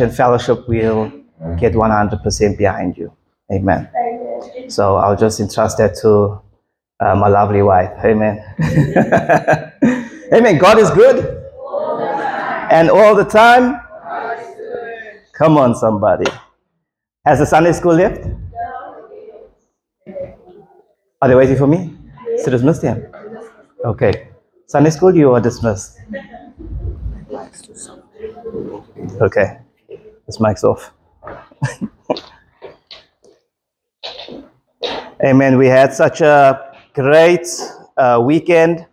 and fellowship will get 100% behind you. Amen. So I'll just entrust that to uh, my lovely wife. Amen. Amen. God is good. And all the time. Come on, somebody. Has the Sunday school left? Are they waiting for me? To dismiss them? Okay. Sunday school, you are dismissed. Okay. This mic's off. Amen. We had such a great uh, weekend.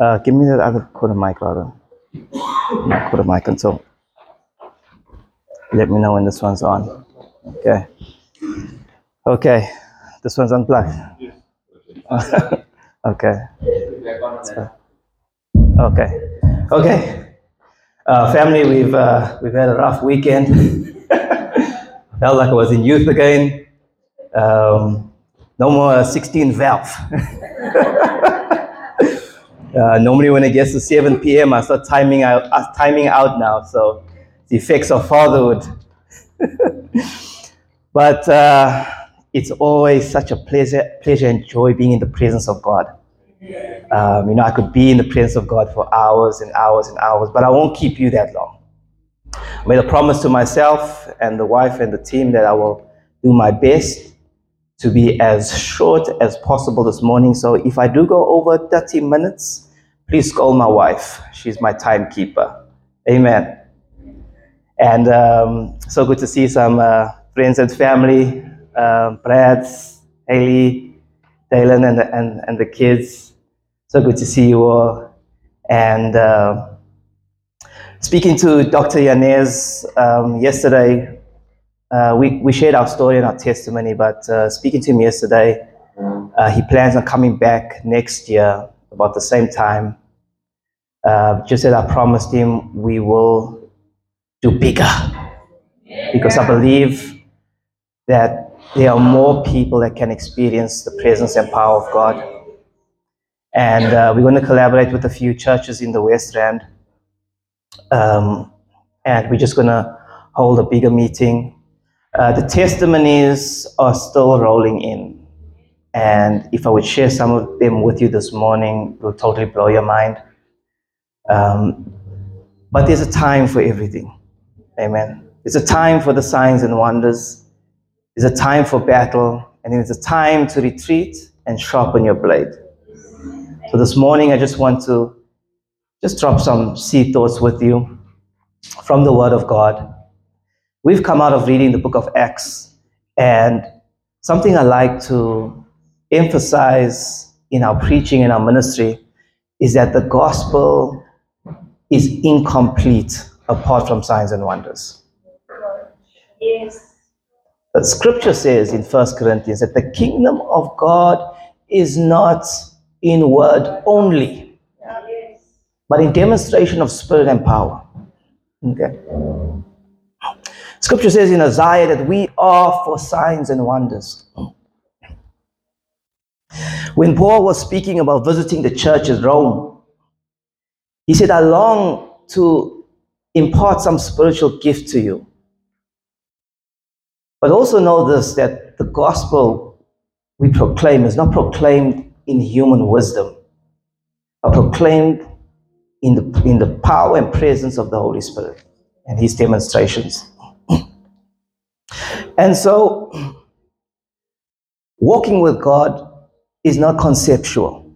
Uh, give me that other quarter mic, rather. My quarter mic until. Let me know when this one's on. Okay. Okay. This one's unplugged. okay. Okay. Okay. Uh, family, we've uh, we've had a rough weekend. Felt like I was in youth again. Um, no more 16 valve. uh, normally, when it gets to 7 p.m., I start timing out. Uh, timing out now. So the effects of fatherhood. but uh, it's always such a pleasure, pleasure and joy being in the presence of God. Um, you know, I could be in the presence of God for hours and hours and hours, but I won't keep you that long. I made a promise to myself and the wife and the team that I will do my best to be as short as possible this morning. So if I do go over 30 minutes, please call my wife. She's my timekeeper. Amen. And um, so good to see some uh, friends and family, uh, Brad, Haley, Dalen, and, and, and the kids. So good to see you all. And uh, speaking to Dr. Yanez um, yesterday, uh, we, we shared our story and our testimony, but uh, speaking to him yesterday, uh, he plans on coming back next year about the same time. Uh, just as I promised him, we will do bigger. Because I believe that there are more people that can experience the presence and power of God. And uh, we're going to collaborate with a few churches in the West Rand. Um, and we're just going to hold a bigger meeting. Uh, the testimonies are still rolling in. And if I would share some of them with you this morning, it will totally blow your mind. Um, but there's a time for everything. Amen. There's a time for the signs and wonders. There's a time for battle. And it's a time to retreat and sharpen your blade. So this morning, I just want to just drop some seed thoughts with you from the Word of God. We've come out of reading the book of Acts, and something I like to emphasize in our preaching and our ministry is that the gospel is incomplete apart from signs and wonders. Yes. Scripture says in 1 Corinthians that the kingdom of God is not in word only, but in demonstration of spirit and power. Okay. Scripture says in Isaiah that we are for signs and wonders. When Paul was speaking about visiting the church at Rome, he said, I long to impart some spiritual gift to you. But also know this that the gospel we proclaim is not proclaimed in human wisdom, but proclaimed in the, in the power and presence of the Holy Spirit and his demonstrations. and so, walking with God is not conceptual.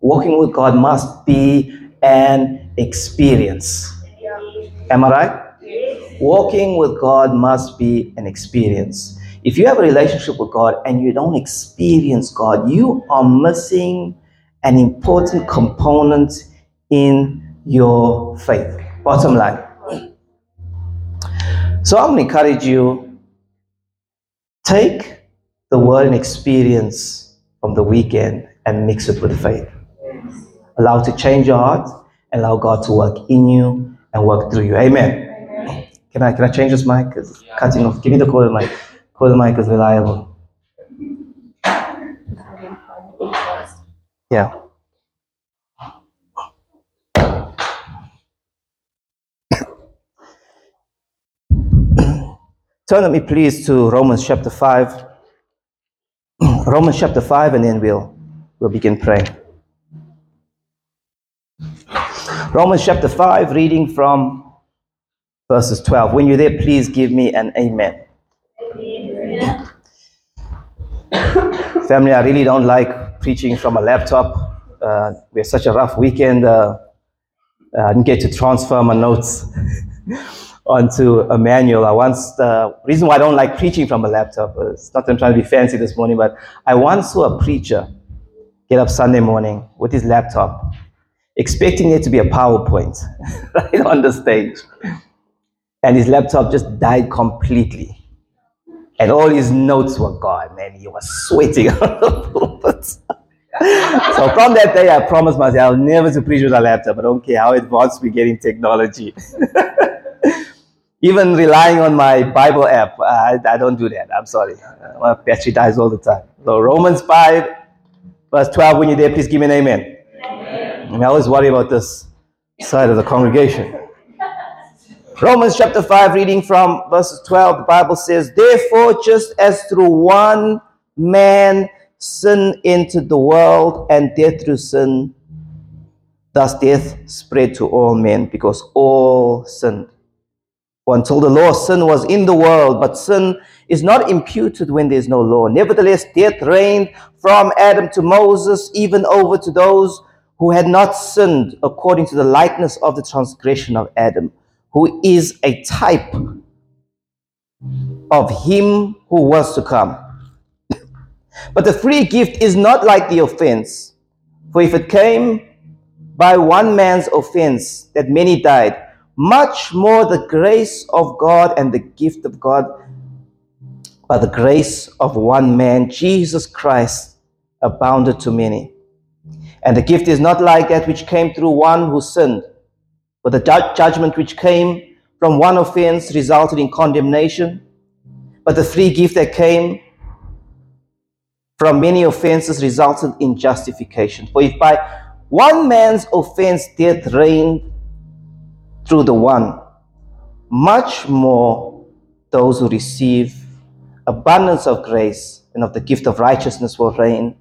Walking with God must be an experience. Am I right? Walking with God must be an experience. If you have a relationship with God and you don't experience God, you are missing an important component in your faith. Bottom line. So I'm going to encourage you take the word and experience from the weekend and mix it with faith. Allow to change your heart allow God to work in you and work through you. Amen. Can I can I change this mic? It's cutting off. Give me the quarter mic. Quarter mic is reliable. Yeah. Turn with me, please, to Romans chapter 5. Romans chapter 5, and then we'll, we'll begin praying. Romans chapter 5, reading from verses 12. When you're there, please give me an amen. amen. Family, I really don't like preaching from a laptop. Uh, we had such a rough weekend. Uh, I didn't get to transfer my notes onto a manual. I once, the reason why I don't like preaching from a laptop is not that I'm trying to be fancy this morning, but I once saw a preacher get up Sunday morning with his laptop, expecting it to be a PowerPoint right on the stage. And his laptop just died completely. And all his notes were gone, and he was sweating on the pulpit. so from that day, I promised myself I'll never to preach with a laptop. I don't care how advanced we get in technology. Even relying on my Bible app, I, I don't do that. I'm sorry. Uh, my battery dies all the time. So Romans 5, verse 12, when you're there, please give me an amen. amen. I always worry about this side of the congregation. Romans chapter 5, reading from verses 12, the Bible says, Therefore, just as through one man sin entered the world, and death through sin, thus death spread to all men, because all sinned. For until the law, sin was in the world, but sin is not imputed when there is no law. Nevertheless, death reigned from Adam to Moses, even over to those who had not sinned, according to the likeness of the transgression of Adam who is a type of him who was to come. But the free gift is not like the offense. For if it came by one man's offense that many died, much more the grace of God and the gift of God by the grace of one man, Jesus Christ, abounded to many. And the gift is not like that which came through one who sinned. For the ju- judgment which came from one offense resulted in condemnation, but the free gift that came from many offenses resulted in justification. For if by one man's offense death reigned through the one, much more those who receive abundance of grace and of the gift of righteousness will reign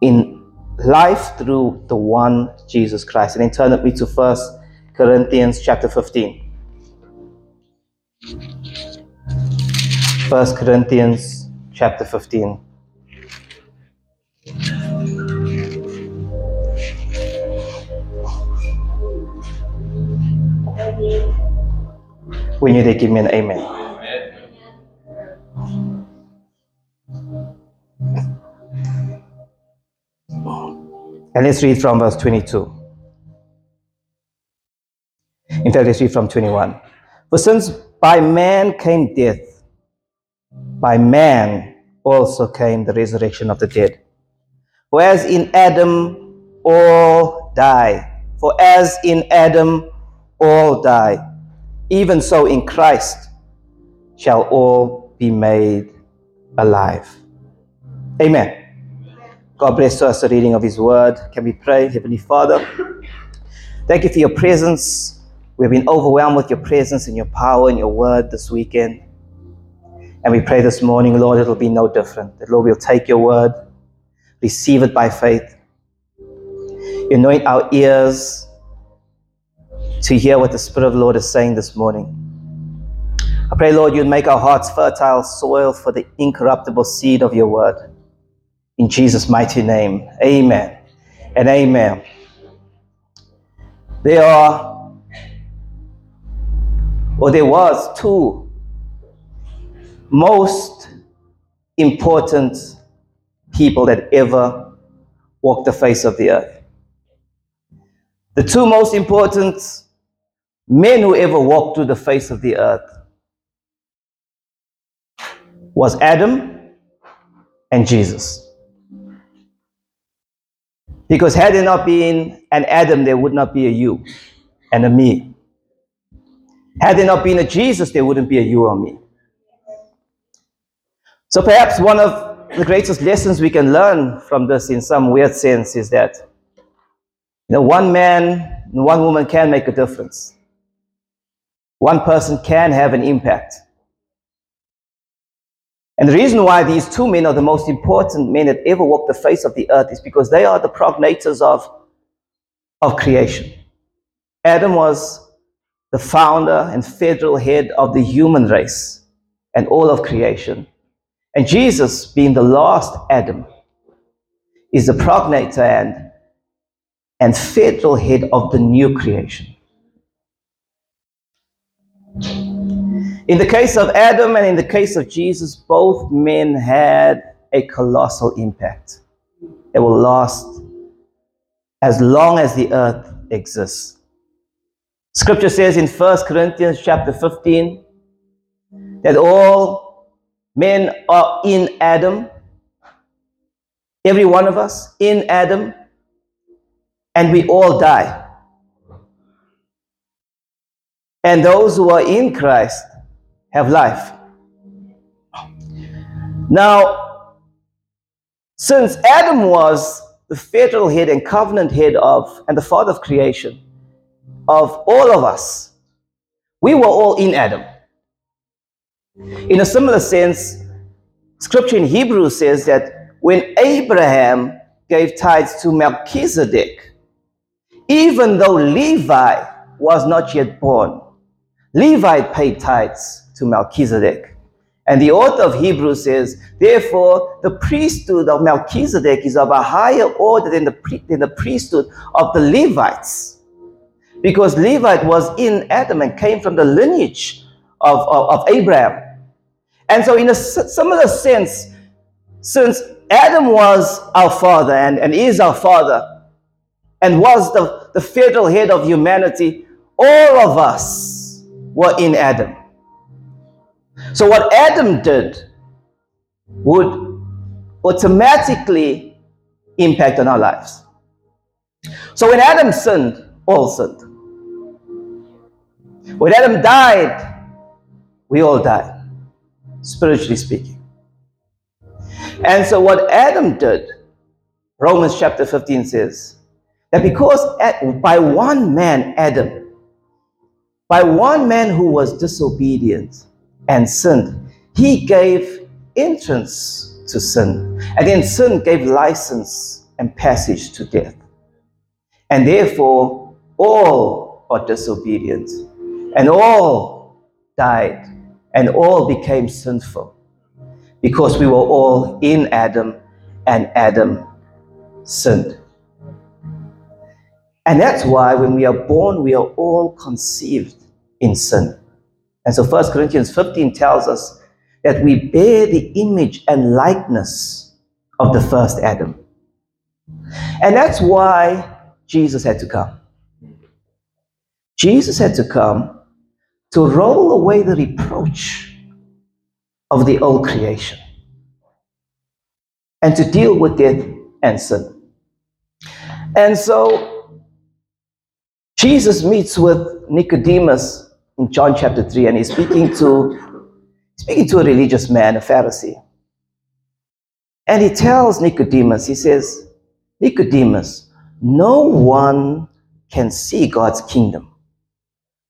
in life through the one Jesus Christ. And then turn with me to First Corinthians chapter 15. First Corinthians chapter 15. When you they give me an amen. And let's read from verse 22. In fact, let's read from 21. For since by man came death, by man also came the resurrection of the dead. For as in Adam all die, for as in Adam all die, even so in Christ shall all be made alive. Amen. God bless us the reading of His Word. Can we pray, Heavenly Father? Thank you for your presence. We've been overwhelmed with your presence and your power and your Word this weekend. And we pray this morning, Lord, it'll be no different. That, Lord, we'll take your Word, receive it by faith, anoint our ears to hear what the Spirit of the Lord is saying this morning. I pray, Lord, you'd make our hearts fertile soil for the incorruptible seed of your Word. In Jesus' mighty name, amen and amen. There are, or there was two most important people that ever walked the face of the earth. The two most important men who ever walked through the face of the earth was Adam and Jesus. Because had there not been an Adam, there would not be a you and a me. Had there not been a Jesus, there wouldn't be a you or me. So perhaps one of the greatest lessons we can learn from this in some weird sense is that you know, one man and one woman can make a difference. One person can have an impact. And the reason why these two men are the most important men that ever walked the face of the earth is because they are the progenitors of, of creation. Adam was the founder and federal head of the human race and all of creation. And Jesus, being the last Adam, is the progenitor and, and federal head of the new creation. In the case of Adam and in the case of Jesus, both men had a colossal impact. It will last as long as the earth exists. Scripture says in 1 Corinthians chapter 15 that all men are in Adam, every one of us in Adam, and we all die. And those who are in Christ have life. Now, since Adam was the federal head and covenant head of, and the father of creation, of all of us. We were all in Adam. In a similar sense, scripture in Hebrew says that when Abraham gave tithes to Melchizedek, even though Levi was not yet born, Levi paid tithes to Melchizedek. And the author of Hebrews says, therefore, the priesthood of Melchizedek is of a higher order than the, than the priesthood of the Levites because Levite was in Adam and came from the lineage of, of, of Abraham. And so, in a similar sense, since Adam was our father and, and is our father and was the, the federal head of humanity, all of us were in Adam. So, what Adam did would automatically impact on our lives. So, when Adam sinned, all sinned. When Adam died, we all died, spiritually speaking. And so, what Adam did, Romans chapter 15 says, that because by one man, Adam, by one man who was disobedient and sinned, he gave entrance to sin. And then sin gave license and passage to death. And therefore, all are disobedient and all died and all became sinful because we were all in Adam and Adam sinned. And that's why when we are born, we are all conceived in sin. And so 1 Corinthians 15 tells us that we bear the image and likeness of the first Adam. And that's why Jesus had to come. Jesus had to come to roll away the reproach of the old creation and to deal with death and sin. And so Jesus meets with Nicodemus in John chapter 3 and he's speaking to speaking to a religious man, a Pharisee. And he tells Nicodemus, he says, Nicodemus, no one can see God's kingdom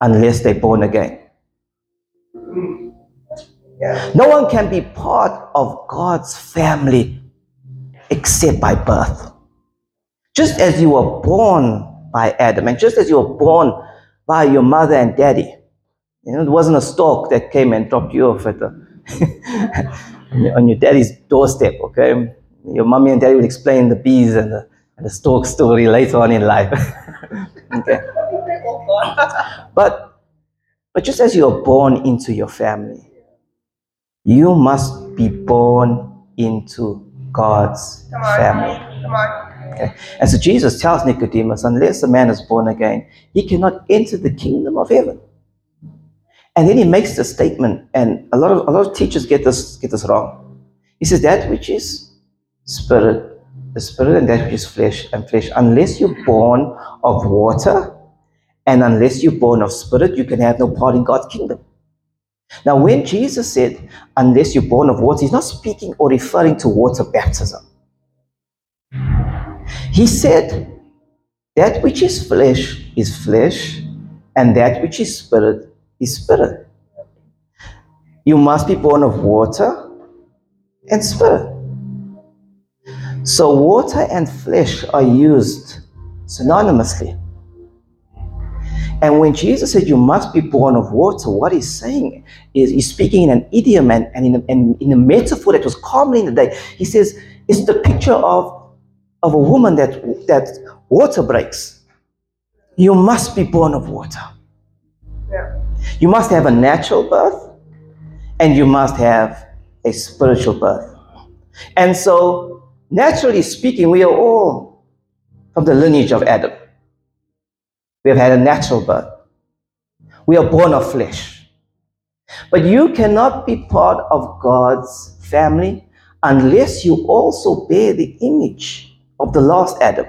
unless they're born again. No one can be part of God's family except by birth. Just as you were born by Adam, and just as you were born by your mother and daddy, you know, it wasn't a stork that came and dropped you off at the on your daddy's doorstep, okay? Your mommy and daddy will explain the bees and the, and the stork story later on in life. okay. but, but just as you're born into your family, you must be born into God's family. Okay. And so Jesus tells Nicodemus, unless a man is born again, he cannot enter the kingdom of heaven. And then he makes the statement, and a lot of a lot of teachers get this get this wrong. He says that which is spirit, the spirit, and that which is flesh and flesh, unless you're born of water and unless you're born of spirit, you can have no part in God's kingdom. Now, when Jesus said, unless you're born of water, he's not speaking or referring to water baptism. He said, that which is flesh is flesh, and that which is spirit spirit. You must be born of water and spirit. So, water and flesh are used synonymously. And when Jesus said you must be born of water, what he's saying is he's speaking in an idiom and, and in, a, and in a metaphor that was common in the day. He says it's the picture of, of a woman that, that water breaks. You must be born of water. You must have a natural birth and you must have a spiritual birth. And so, naturally speaking, we are all from the lineage of Adam. We have had a natural birth. We are born of flesh. But you cannot be part of God's family unless you also bear the image of the last Adam.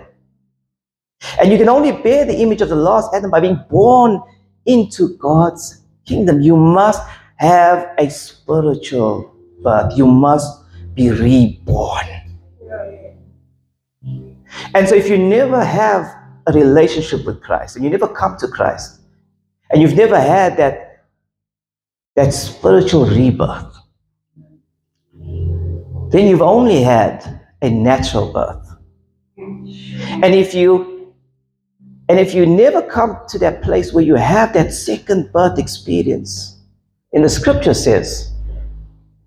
And you can only bear the image of the last Adam by being born into God's kingdom. You must have a spiritual birth. You must be reborn. And so if you never have a relationship with Christ and you never come to Christ and you've never had that, that spiritual rebirth, then you've only had a natural birth. And if you and if you never come to that place where you have that second birth experience, in the scripture says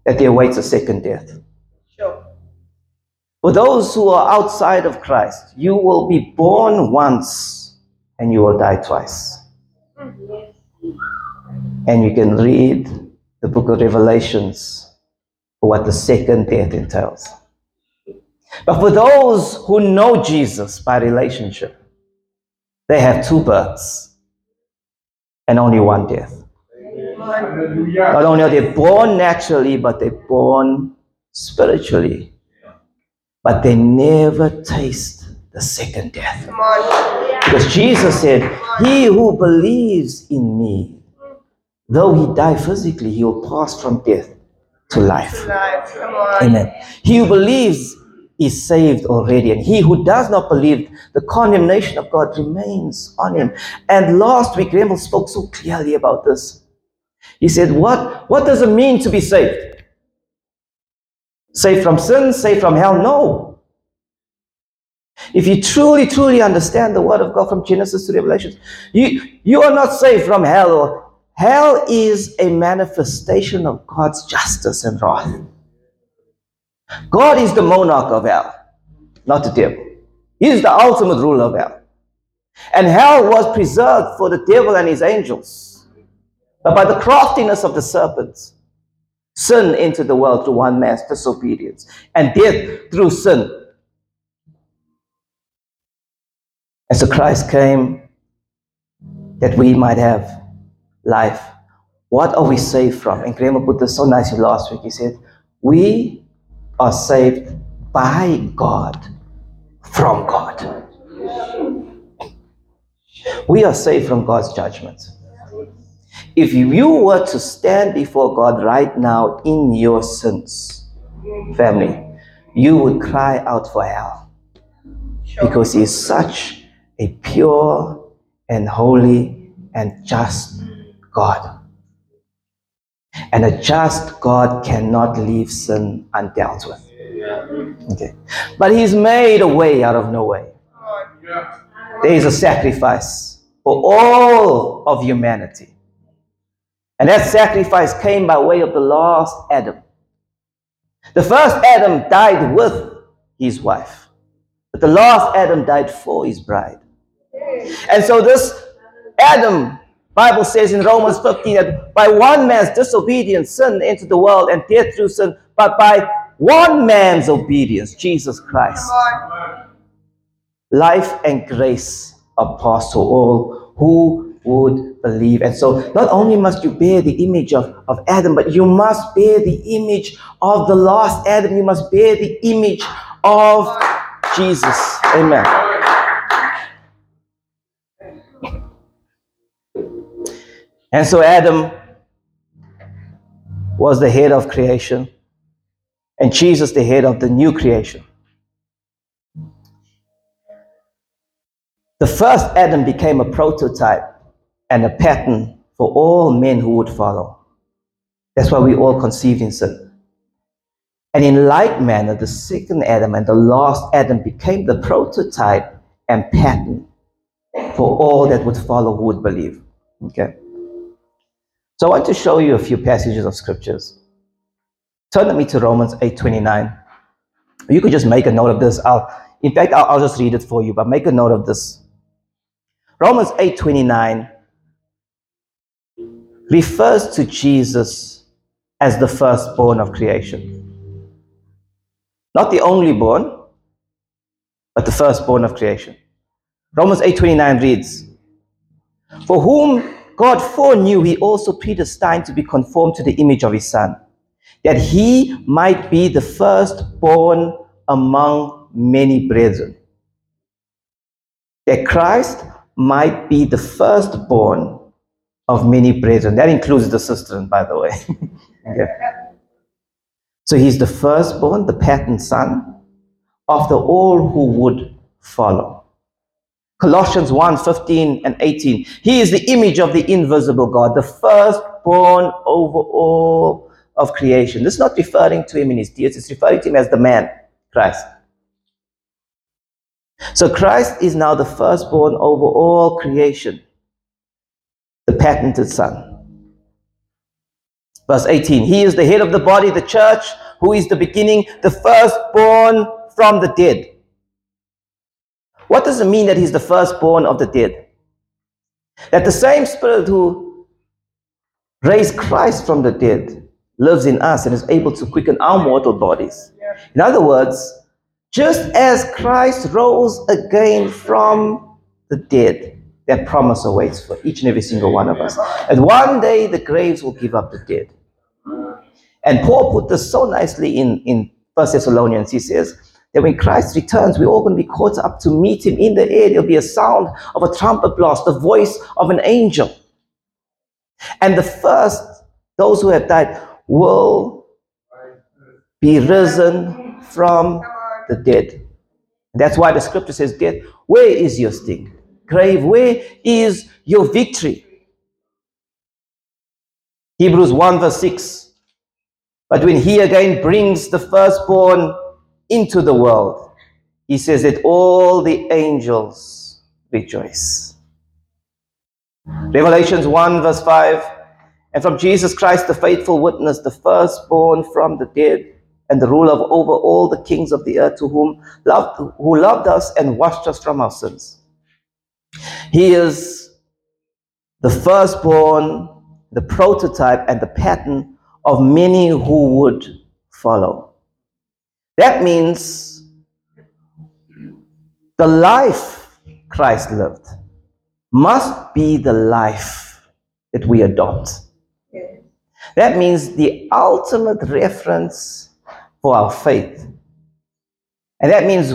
that there awaits a second death. Sure. For those who are outside of Christ, you will be born once and you will die twice. Mm-hmm. And you can read the book of Revelations for what the second death entails. But for those who know Jesus by relationship, they have two births and only one death. Not only are they born naturally, but they're born spiritually. But they never taste the second death. Because Jesus said, He who believes in me, though he die physically, he will pass from death to life. Life. Come on. Amen. He who believes is saved already, and he who does not believe, the condemnation of God remains on him. And last week, Remel spoke so clearly about this. He said, What, what does it mean to be saved? Saved from sin, saved from hell? No. If you truly, truly understand the word of God from Genesis to Revelation, you, you are not saved from hell. Hell is a manifestation of God's justice and wrath. God is the monarch of hell, not the devil. He is the ultimate ruler of hell. And hell was preserved for the devil and his angels. But by the craftiness of the serpents, sin entered the world through one man's disobedience, and death through sin. And so Christ came that we might have life. What are we saved from? And Graham put this so nicely last week. He said, We are saved by God, from God. We are saved from God's judgment. If you were to stand before God right now in your sins, family, you would cry out for hell because He is such a pure and holy and just God. And a just God cannot leave sin undealt with. Okay. But He's made a way out of no way. There is a sacrifice for all of humanity. And that sacrifice came by way of the last Adam. The first Adam died with his wife, but the last Adam died for his bride. And so this Adam, Bible says in Romans 15 that by one man's disobedience sin entered the world and death through sin, but by one man's obedience, Jesus Christ, life and grace are passed to all who would believe. And so not only must you bear the image of, of Adam, but you must bear the image of the last Adam. You must bear the image of Jesus. Amen. And so Adam was the head of creation, and Jesus the head of the new creation. The first Adam became a prototype and a pattern for all men who would follow. That's why we all conceived in sin. And in like manner, the second Adam and the last Adam became the prototype and pattern for all that would follow who would believe. Okay? So I want to show you a few passages of scriptures. Turn with me to Romans 8:29. You could just make a note of this. I'll, in fact, I'll, I'll just read it for you, but make a note of this. Romans 8:29 refers to Jesus as the firstborn of creation. Not the only born, but the firstborn of creation. Romans 8:29 reads, For whom God foreknew, he also predestined to be conformed to the image of his son, that he might be the firstborn among many brethren. That Christ might be the firstborn of many brethren. That includes the sisters, by the way. okay. So he's the firstborn, the pattern son, after all who would follow. Colossians 1 15 and 18. He is the image of the invisible God, the firstborn over all of creation. This is not referring to him in his deity, it's referring to him as the man, Christ. So Christ is now the firstborn over all creation, the patented Son. Verse 18 He is the head of the body, the church, who is the beginning, the firstborn from the dead. What does it mean that he's the firstborn of the dead? That the same Spirit who raised Christ from the dead lives in us and is able to quicken our mortal bodies. In other words, just as Christ rose again from the dead, that promise awaits for each and every single one of us. And one day the graves will give up the dead. And Paul put this so nicely in, in 1 Thessalonians. He says that when Christ returns, we're all going to be caught up to meet him in the air. There'll be a sound of a trumpet blast, the voice of an angel. And the first, those who have died, will be risen from the dead. That's why the scripture says, Death, where is your sting? Grave, where is your victory? Hebrews 1 verse 6. But when he again brings the firstborn into the world, he says that all the angels rejoice. Revelations 1, verse 5 And from Jesus Christ, the faithful witness, the firstborn from the dead, and the ruler of over all the kings of the earth, to whom loved, who loved us and washed us from our sins. He is the firstborn, the prototype, and the pattern of many who would follow. That means the life Christ lived must be the life that we adopt. That means the ultimate reference for our faith. And that means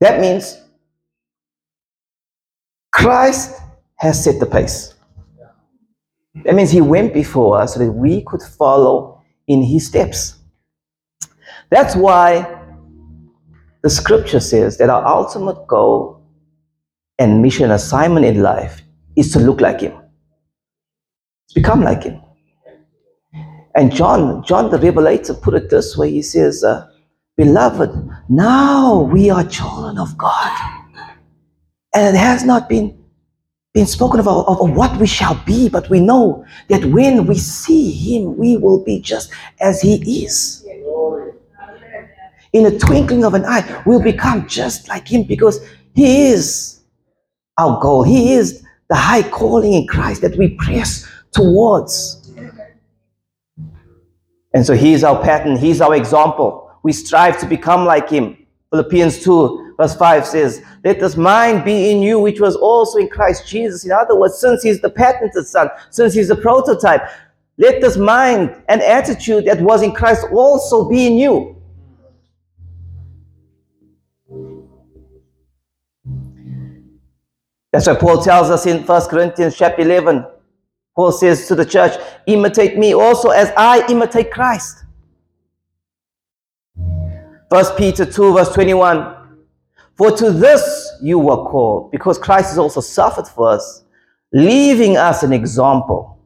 that means Christ has set the pace. That means he went before us so that we could follow in his steps. That's why the scripture says that our ultimate goal and mission assignment in life is to look like him. To become like him. And John, John the Revelator put it this way. He says, uh, Beloved, now we are children of God. And it has not been been spoken of, of, of what we shall be, but we know that when we see him, we will be just as he is. In a twinkling of an eye, we'll become just like him because he is our goal. He is the high calling in Christ that we press towards. And so he is our pattern, he's our example. We strive to become like him. Philippians 2 Verse 5 says, Let this mind be in you, which was also in Christ Jesus. In other words, since he's the patented son, since he's the prototype, let this mind and attitude that was in Christ also be in you. That's why Paul tells us in 1 Corinthians chapter 11 Paul says to the church, imitate me also as I imitate Christ. 1 Peter 2, verse 21. For to this you were called, because Christ has also suffered for us, leaving us an example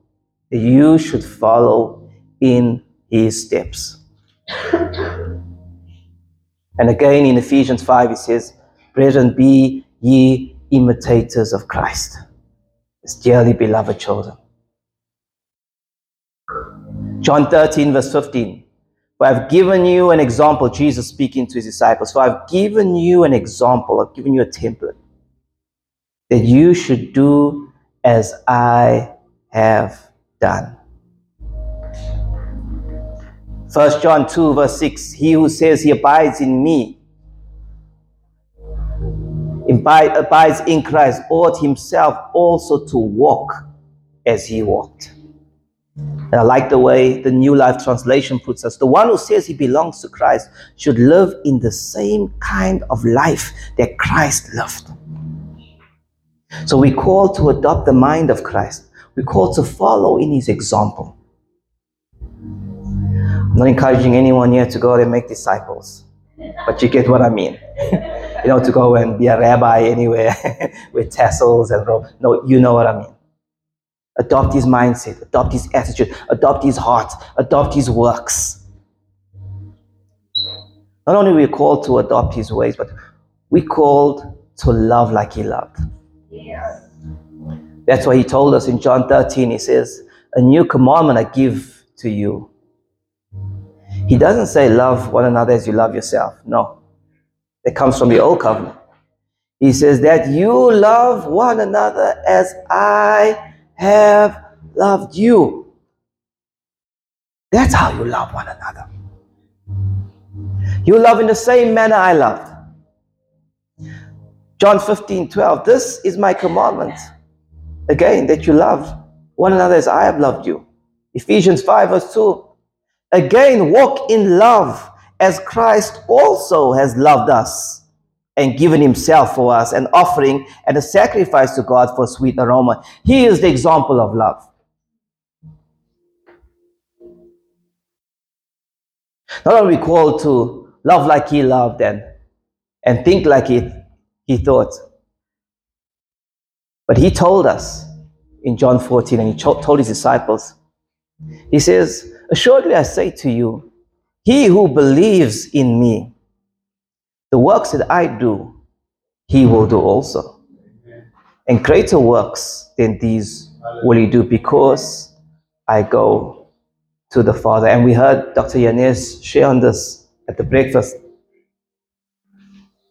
that you should follow in his steps. and again in Ephesians 5, he says, Brethren, be ye imitators of Christ, as dearly beloved children. John 13, verse 15. For I've given you an example, Jesus speaking to his disciples. For I've given you an example, I've given you a template that you should do as I have done. First John 2, verse 6 He who says he abides in me, abides in Christ, ought himself also to walk as he walked. And I like the way the New Life Translation puts us. The one who says he belongs to Christ should live in the same kind of life that Christ lived. So we call to adopt the mind of Christ. We call to follow in his example. I'm not encouraging anyone here to go and make disciples, but you get what I mean. you know, to go and be a rabbi anywhere with tassels and robe. No, you know what I mean. Adopt his mindset, adopt his attitude, adopt his heart, adopt his works. Not only are we called to adopt his ways, but we called to love like he loved. Yes. That's why he told us in John 13, he says, A new commandment I give to you. He doesn't say love one another as you love yourself. No. It comes from the old covenant. He says that you love one another as I have loved you. That's how you love one another. You love in the same manner I loved. John 15, 12. This is my commandment. Again, that you love one another as I have loved you. Ephesians 5, verse 2. Again, walk in love as Christ also has loved us and given himself for us, an offering and a sacrifice to God for sweet aroma. He is the example of love. Not only are we called to love like he loved and, and think like he, he thought, but he told us in John 14, and he told his disciples, he says, Assuredly I say to you, he who believes in me, the works that I do, he will do also. And greater works than these will he do because I go to the Father. And we heard Dr. Yanez share on this at the breakfast.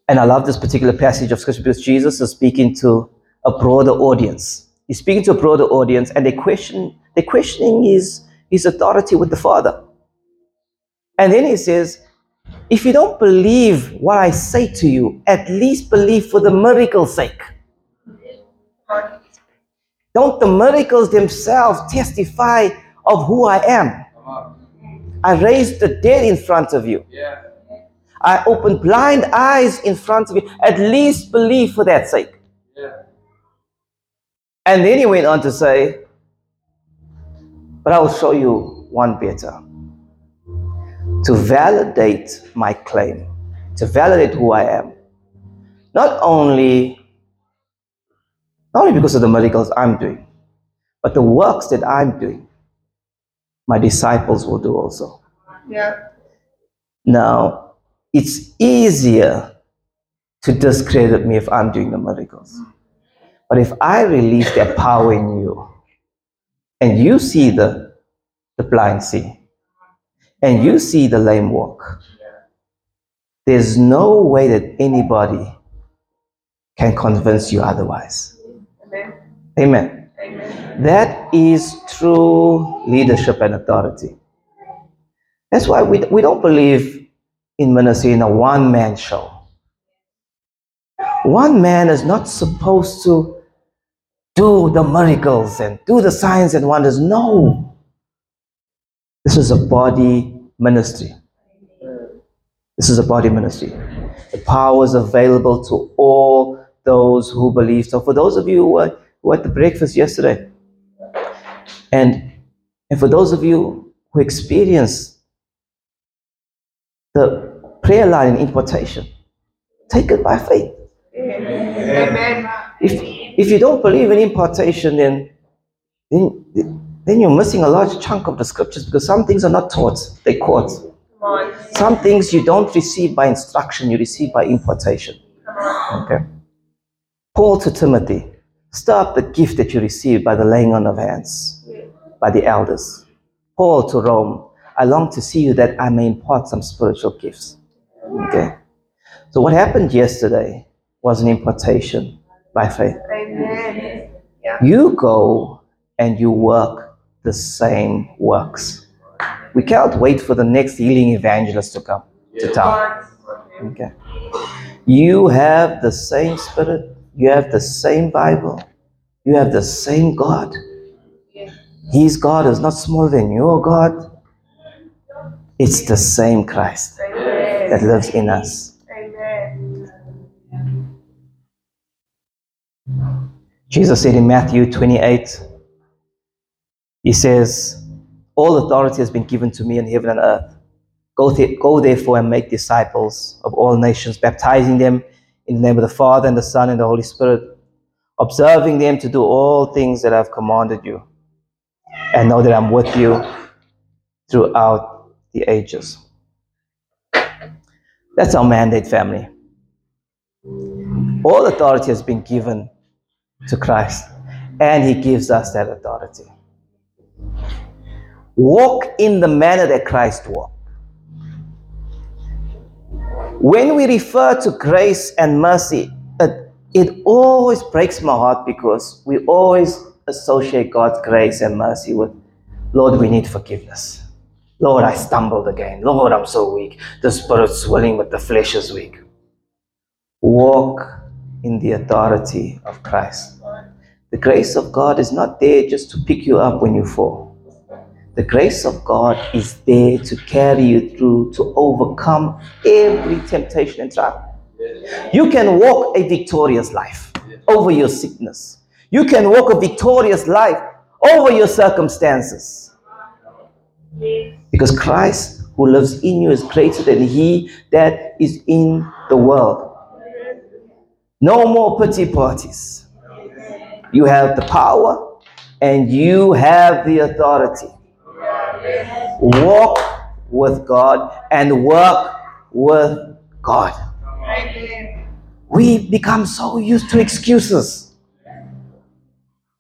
And I love this particular passage of scripture because Jesus is speaking to a broader audience. He's speaking to a broader audience, and they question, they're questioning his, his authority with the Father. And then he says, if you don't believe what I say to you, at least believe for the miracle's sake. Don't the miracles themselves testify of who I am? I raised the dead in front of you. Yeah. I opened blind eyes in front of you. At least believe for that sake. Yeah. And then he went on to say, But I will show you one better. To validate my claim, to validate who I am. Not only, not only because of the miracles I'm doing, but the works that I'm doing, my disciples will do also. Yeah. Now, it's easier to discredit me if I'm doing the miracles. But if I release that power in you, and you see the, the blind see, and you see the lame walk, there's no way that anybody can convince you otherwise. Amen. Amen. Amen. That is true leadership and authority. That's why we, we don't believe in ministry in a one man show. One man is not supposed to do the miracles and do the signs and wonders. No. This is a body ministry. This is a body ministry. The power is available to all those who believe. So, for those of you who were, who were at the breakfast yesterday, And, and for those of you who experience the prayer line in impartation, take it by faith. Amen. If, if you don't believe in impartation, then, then, then you're missing a large chunk of the scriptures because some things are not taught, they're caught. Some things you don't receive by instruction, you receive by impartation. Come on. Okay. Paul to Timothy, stir up the gift that you received by the laying on of hands, by the elders. Paul to Rome, I long to see you that I may impart some spiritual gifts. Okay. So what happened yesterday was an impartation by faith. Amen. Yeah. You go and you work the same works. We cannot wait for the next healing evangelist to come to town. Okay. You have the same spirit, you have the same Bible, you have the same God. His God is not smaller than your God. It's the same Christ Amen. that lives in us. Amen. Jesus said in Matthew 28, He says, All authority has been given to me in heaven and earth. Go, th- go therefore and make disciples of all nations, baptizing them in the name of the Father and the Son and the Holy Spirit, observing them to do all things that I've commanded you. And know that I'm with you throughout the ages. That's our mandate, family. All authority has been given to Christ, and He gives us that authority. Walk in the manner that Christ walked. When we refer to grace and mercy, it, it always breaks my heart because we always associate God's grace and mercy with, Lord, we need forgiveness. Lord, I stumbled again. Lord, I'm so weak. The spirit's willing, but the flesh is weak. Walk in the authority of Christ. The grace of God is not there just to pick you up when you fall. The grace of God is there to carry you through, to overcome every temptation and trial. You can walk a victorious life over your sickness. You can walk a victorious life over your circumstances. Because Christ who lives in you is greater than he that is in the world. No more pity parties. You have the power and you have the authority. Walk with God and work with God. We become so used to excuses.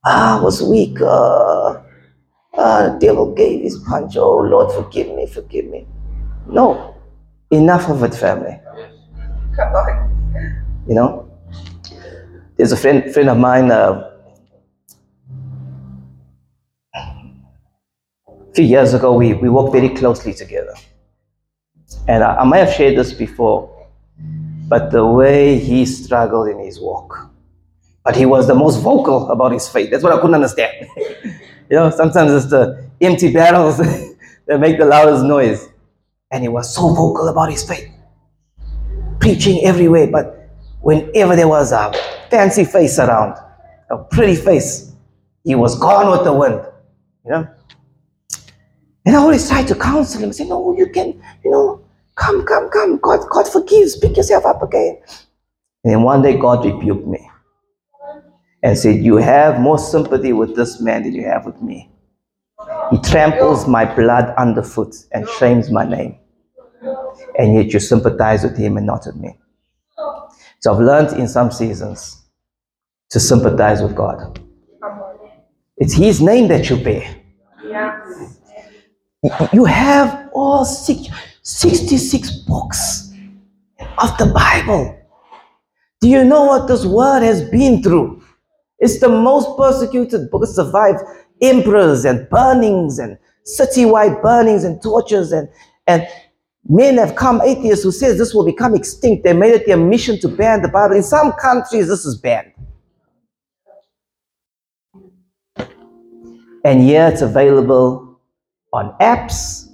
Ah, I was weak. Uh, the devil gave his punch. Oh, Lord, forgive me, forgive me. No, enough of it, family. Come on. You know, there's a friend friend of mine. Uh, few years ago, we we worked very closely together, and I, I might have shared this before, but the way he struggled in his walk, but he was the most vocal about his faith. That's what I couldn't understand. you know, sometimes it's the empty barrels that make the loudest noise, and he was so vocal about his faith preaching everywhere, but whenever there was a fancy face around, a pretty face, he was gone with the wind. You know? And I always try to counsel him, say, No, you can, you know, come, come, come. God, God forgives. Pick yourself up again. And then one day God rebuked me and said, You have more sympathy with this man than you have with me. He tramples my blood underfoot and shames my name and yet you sympathize with him and not with me. So I've learned in some seasons to sympathize with God. It's his name that you bear. You have all six, 66 books of the Bible. Do you know what this word has been through? It's the most persecuted book. Survived emperors and burnings and citywide burnings and tortures and, and Men have come, atheists who says this will become extinct. They made it their mission to ban the Bible. In some countries, this is banned. And here it's available on apps.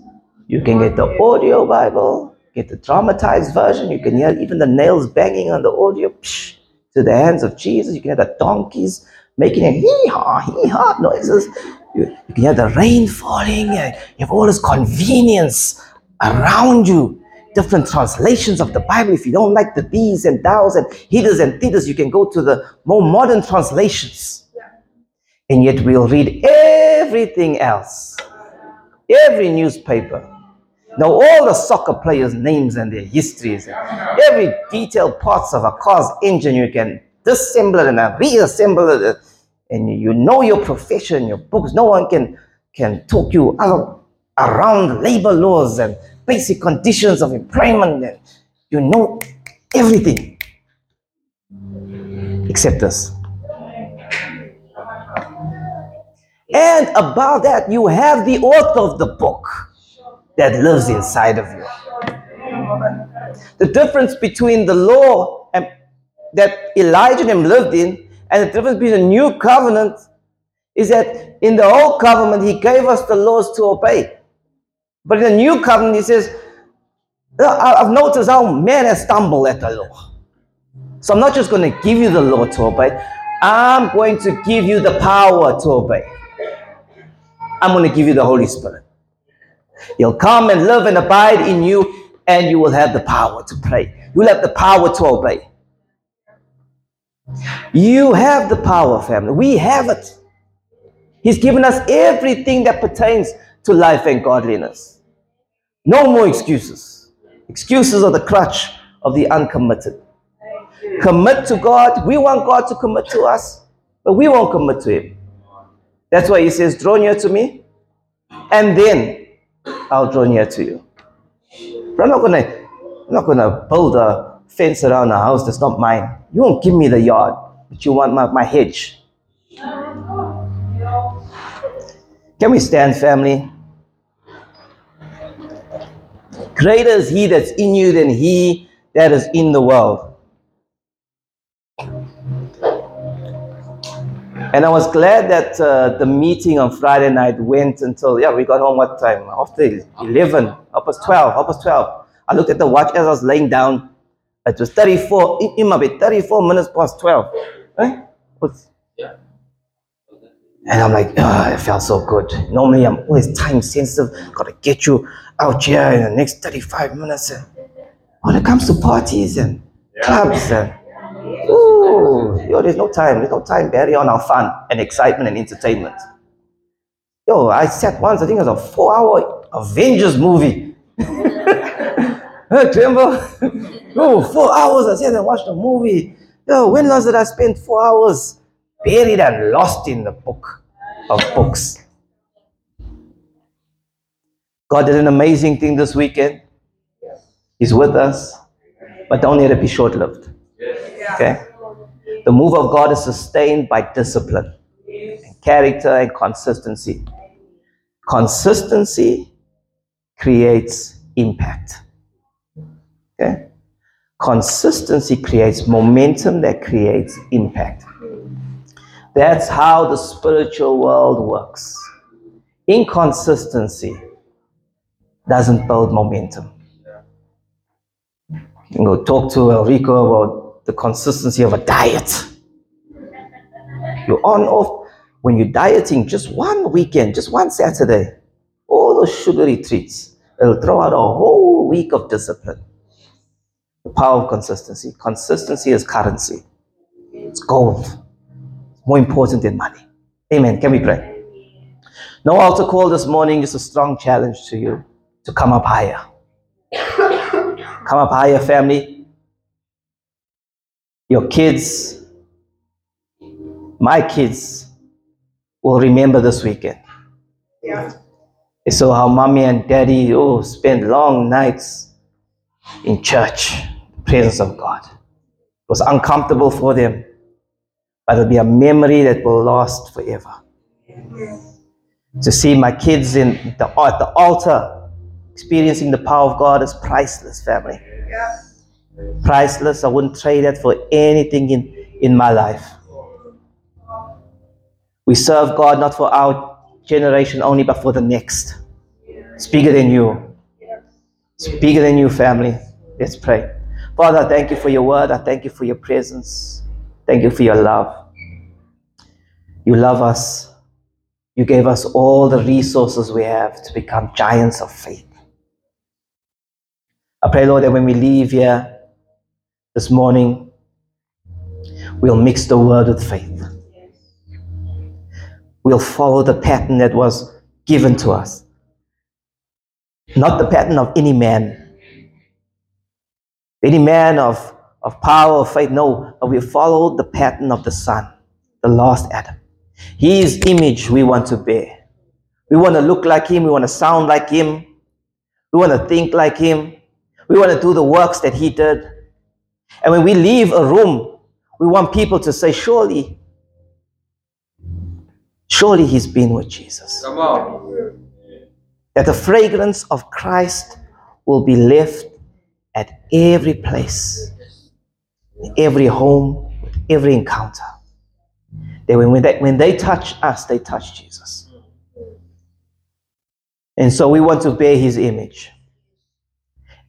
You can get the audio Bible, get the dramatized version. You can hear even the nails banging on the audio psh, to the hands of Jesus. You can hear the donkeys making a hee haw, hee haw noises. You, you can hear the rain falling, you have all this convenience around you. Different translations of the Bible. If you don't like the these and thous and hitters and thiters, you can go to the more modern translations. And yet we'll read everything else. Every newspaper. Know all the soccer players' names and their histories. Every detailed parts of a car's engine, you can disassemble it and reassemble it. And you know your profession, your books. No one can, can talk you out around labor laws and basic conditions of employment. You know everything except this. And above that, you have the author of the book that lives inside of you. The difference between the law and, that Elijah and him lived in and the difference between the new covenant is that in the old covenant, he gave us the laws to obey. But in the new covenant, he says, "I- I've noticed how man has stumbled at the law. So I'm not just going to give you the law to obey, I'm going to give you the power to obey. I'm going to give you the Holy Spirit. He'll come and live and abide in you, and you will have the power to pray. You'll have the power to obey. You have the power, family. We have it. He's given us everything that pertains to life and godliness. No more excuses. Excuses are the crutch of the uncommitted. Commit to God. We want God to commit to us, but we won't commit to Him. That's why He says, Draw near to me, and then I'll draw near to you. But I'm not gonna, I'm not gonna build a fence around a house that's not mine. You won't give me the yard, but you want my, my hedge. Can we stand, family? Greater is he that's in you than he that is in the world. And I was glad that uh, the meeting on Friday night went until, yeah, we got home what time? After 11, half past 12, half past 12. I looked at the watch as I was laying down. It was 34, it, it might be 34 minutes past 12. Eh? What's- and I'm like, oh, it felt so good. Normally, I'm always time sensitive. Got to get you out here in the next 35 minutes. When it comes to parties and clubs and yo, there's no time. There's no time bury on our fun and excitement and entertainment. Yo, I sat once. I think it was a four-hour Avengers movie. Hey, Remember? Yo, four hours. I sat and watched the movie. Yo, when last did I spent four hours buried and lost in the book of books? God did an amazing thing this weekend. He's with us, but don't let it be short lived. Okay? The move of God is sustained by discipline, and character, and consistency. Consistency creates impact. Okay? Consistency creates momentum that creates impact. That's how the spiritual world works. Inconsistency doesn't build momentum. You can go talk to Enrico about the consistency of a diet. You're on off when you're dieting just one weekend, just one Saturday, all those sugary treats. It'll throw out a whole week of discipline. The power of consistency. Consistency is currency. It's gold. It's more important than money. Amen. Can we pray? No altar call this morning is a strong challenge to you to come up higher. come up higher, family. Your kids, my kids, will remember this weekend. Yeah. They saw how mommy and daddy oh spent long nights in church, the presence of God. It was uncomfortable for them, but it'll be a memory that will last forever. Yes. To see my kids in the at the altar experiencing the power of God is priceless, family. Yeah. Priceless. I wouldn't trade that for anything in, in my life. We serve God not for our generation only, but for the next. It's bigger than you. It's bigger than you, family. Let's pray. Father, I thank you for your word. I thank you for your presence. Thank you for your love. You love us. You gave us all the resources we have to become giants of faith. I pray, Lord, that when we leave here this morning, we'll mix the word with faith. We'll follow the pattern that was given to us, not the pattern of any man, any man of, of power or faith. No, but we follow the pattern of the Son, the last Adam. His image we want to bear. We want to look like him. We want to sound like him. We want to think like him. We want to do the works that he did. And when we leave a room, we want people to say, surely, surely he's been with Jesus. Come on. That the fragrance of Christ will be left at every place, every home, every encounter. That when, when, they, when they touch us, they touch Jesus. And so we want to bear his image.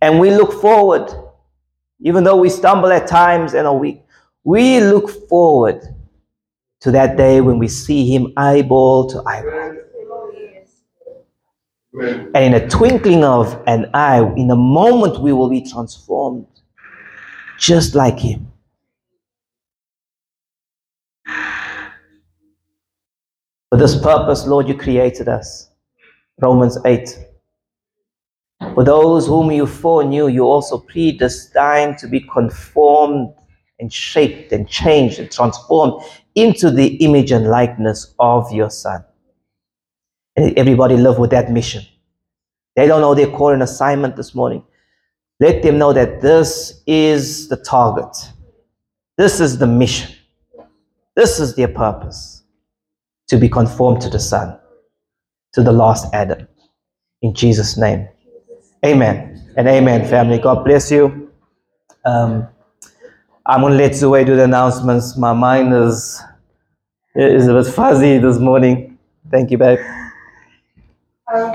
And we look forward, even though we stumble at times and are weak, we look forward to that day when we see him eyeball to eyeball. And in a twinkling of an eye, in a moment, we will be transformed just like him. For this purpose, Lord, you created us. Romans 8. For those whom you foreknew, you also predestined to be conformed and shaped and changed and transformed into the image and likeness of your Son. And everybody live with that mission. They don't know their call and assignment this morning. Let them know that this is the target. This is the mission. This is their purpose to be conformed to the Son, to the last Adam. In Jesus' name. Amen. And amen, family. God bless you. Um, I'm to let Zoe do the announcements. My mind is, is a bit fuzzy this morning. Thank you, babe. Um,